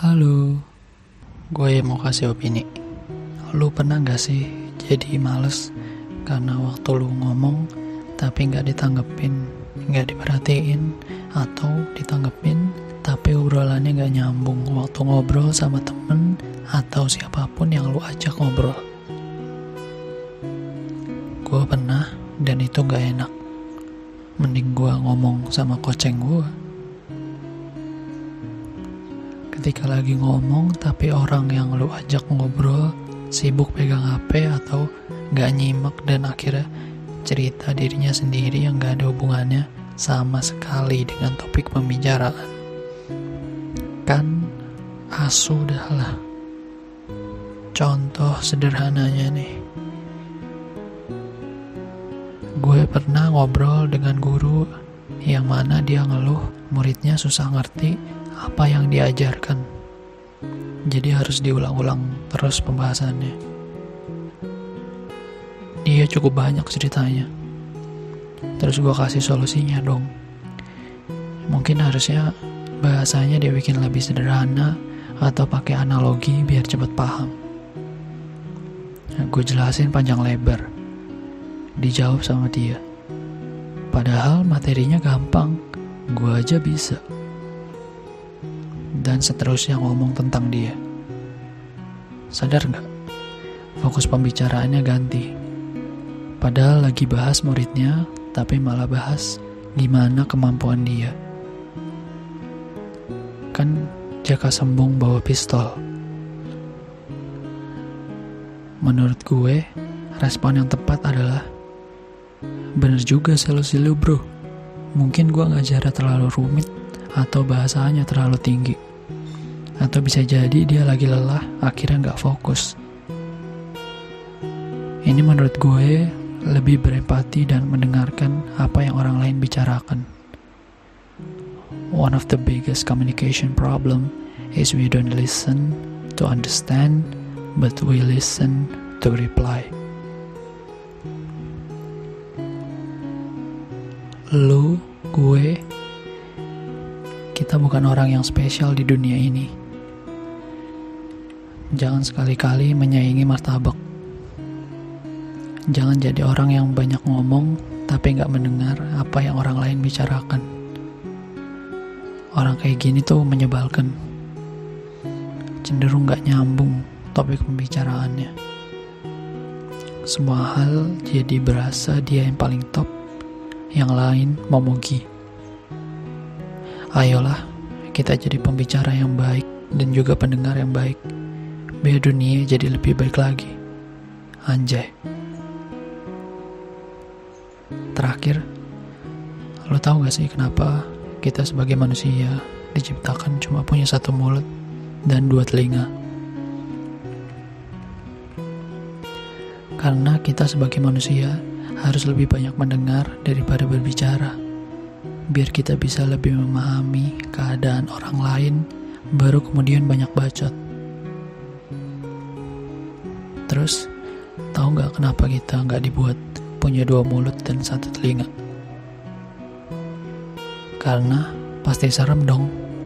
Halo, gue mau kasih opini. Lu pernah gak sih jadi males karena waktu lu ngomong tapi gak ditanggepin, gak diperhatiin, atau ditanggepin tapi obrolannya gak nyambung waktu ngobrol sama temen atau siapa pun yang lu ajak ngobrol. Gue pernah dan itu gak enak. Mending gue ngomong sama koceng gue ketika lagi ngomong tapi orang yang lu ajak ngobrol sibuk pegang HP atau gak nyimak dan akhirnya cerita dirinya sendiri yang gak ada hubungannya sama sekali dengan topik pembicaraan. Kan asu dah lah. Contoh sederhananya nih. Gue pernah ngobrol dengan guru yang mana dia ngeluh muridnya susah ngerti apa yang diajarkan. Jadi harus diulang-ulang terus pembahasannya. Dia cukup banyak ceritanya. Terus gue kasih solusinya dong. Mungkin harusnya bahasanya dia bikin lebih sederhana atau pakai analogi biar cepet paham. Nah, gue jelasin panjang lebar. Dijawab sama dia. Padahal materinya gampang, gue aja bisa dan seterusnya ngomong tentang dia. Sadar nggak? Fokus pembicaraannya ganti. Padahal lagi bahas muridnya, tapi malah bahas gimana kemampuan dia. Kan jaka sembung bawa pistol. Menurut gue, respon yang tepat adalah Bener juga solusi lu bro Mungkin gue ngajarnya terlalu rumit Atau bahasanya terlalu tinggi atau bisa jadi dia lagi lelah, akhirnya nggak fokus. Ini menurut gue lebih berempati dan mendengarkan apa yang orang lain bicarakan. One of the biggest communication problem is we don't listen to understand, but we listen to reply. Lu, gue, kita bukan orang yang spesial di dunia ini Jangan sekali-kali menyaingi martabak. Jangan jadi orang yang banyak ngomong tapi nggak mendengar apa yang orang lain bicarakan. Orang kayak gini tuh menyebalkan. Cenderung nggak nyambung topik pembicaraannya. Semua hal jadi berasa dia yang paling top, yang lain memuji. Ayolah, kita jadi pembicara yang baik dan juga pendengar yang baik biar dunia jadi lebih baik lagi. Anjay. Terakhir, lo tau gak sih kenapa kita sebagai manusia diciptakan cuma punya satu mulut dan dua telinga? Karena kita sebagai manusia harus lebih banyak mendengar daripada berbicara. Biar kita bisa lebih memahami keadaan orang lain, baru kemudian banyak bacot. Terus, tahu nggak kenapa kita nggak dibuat punya dua mulut dan satu telinga? Karena pasti serem dong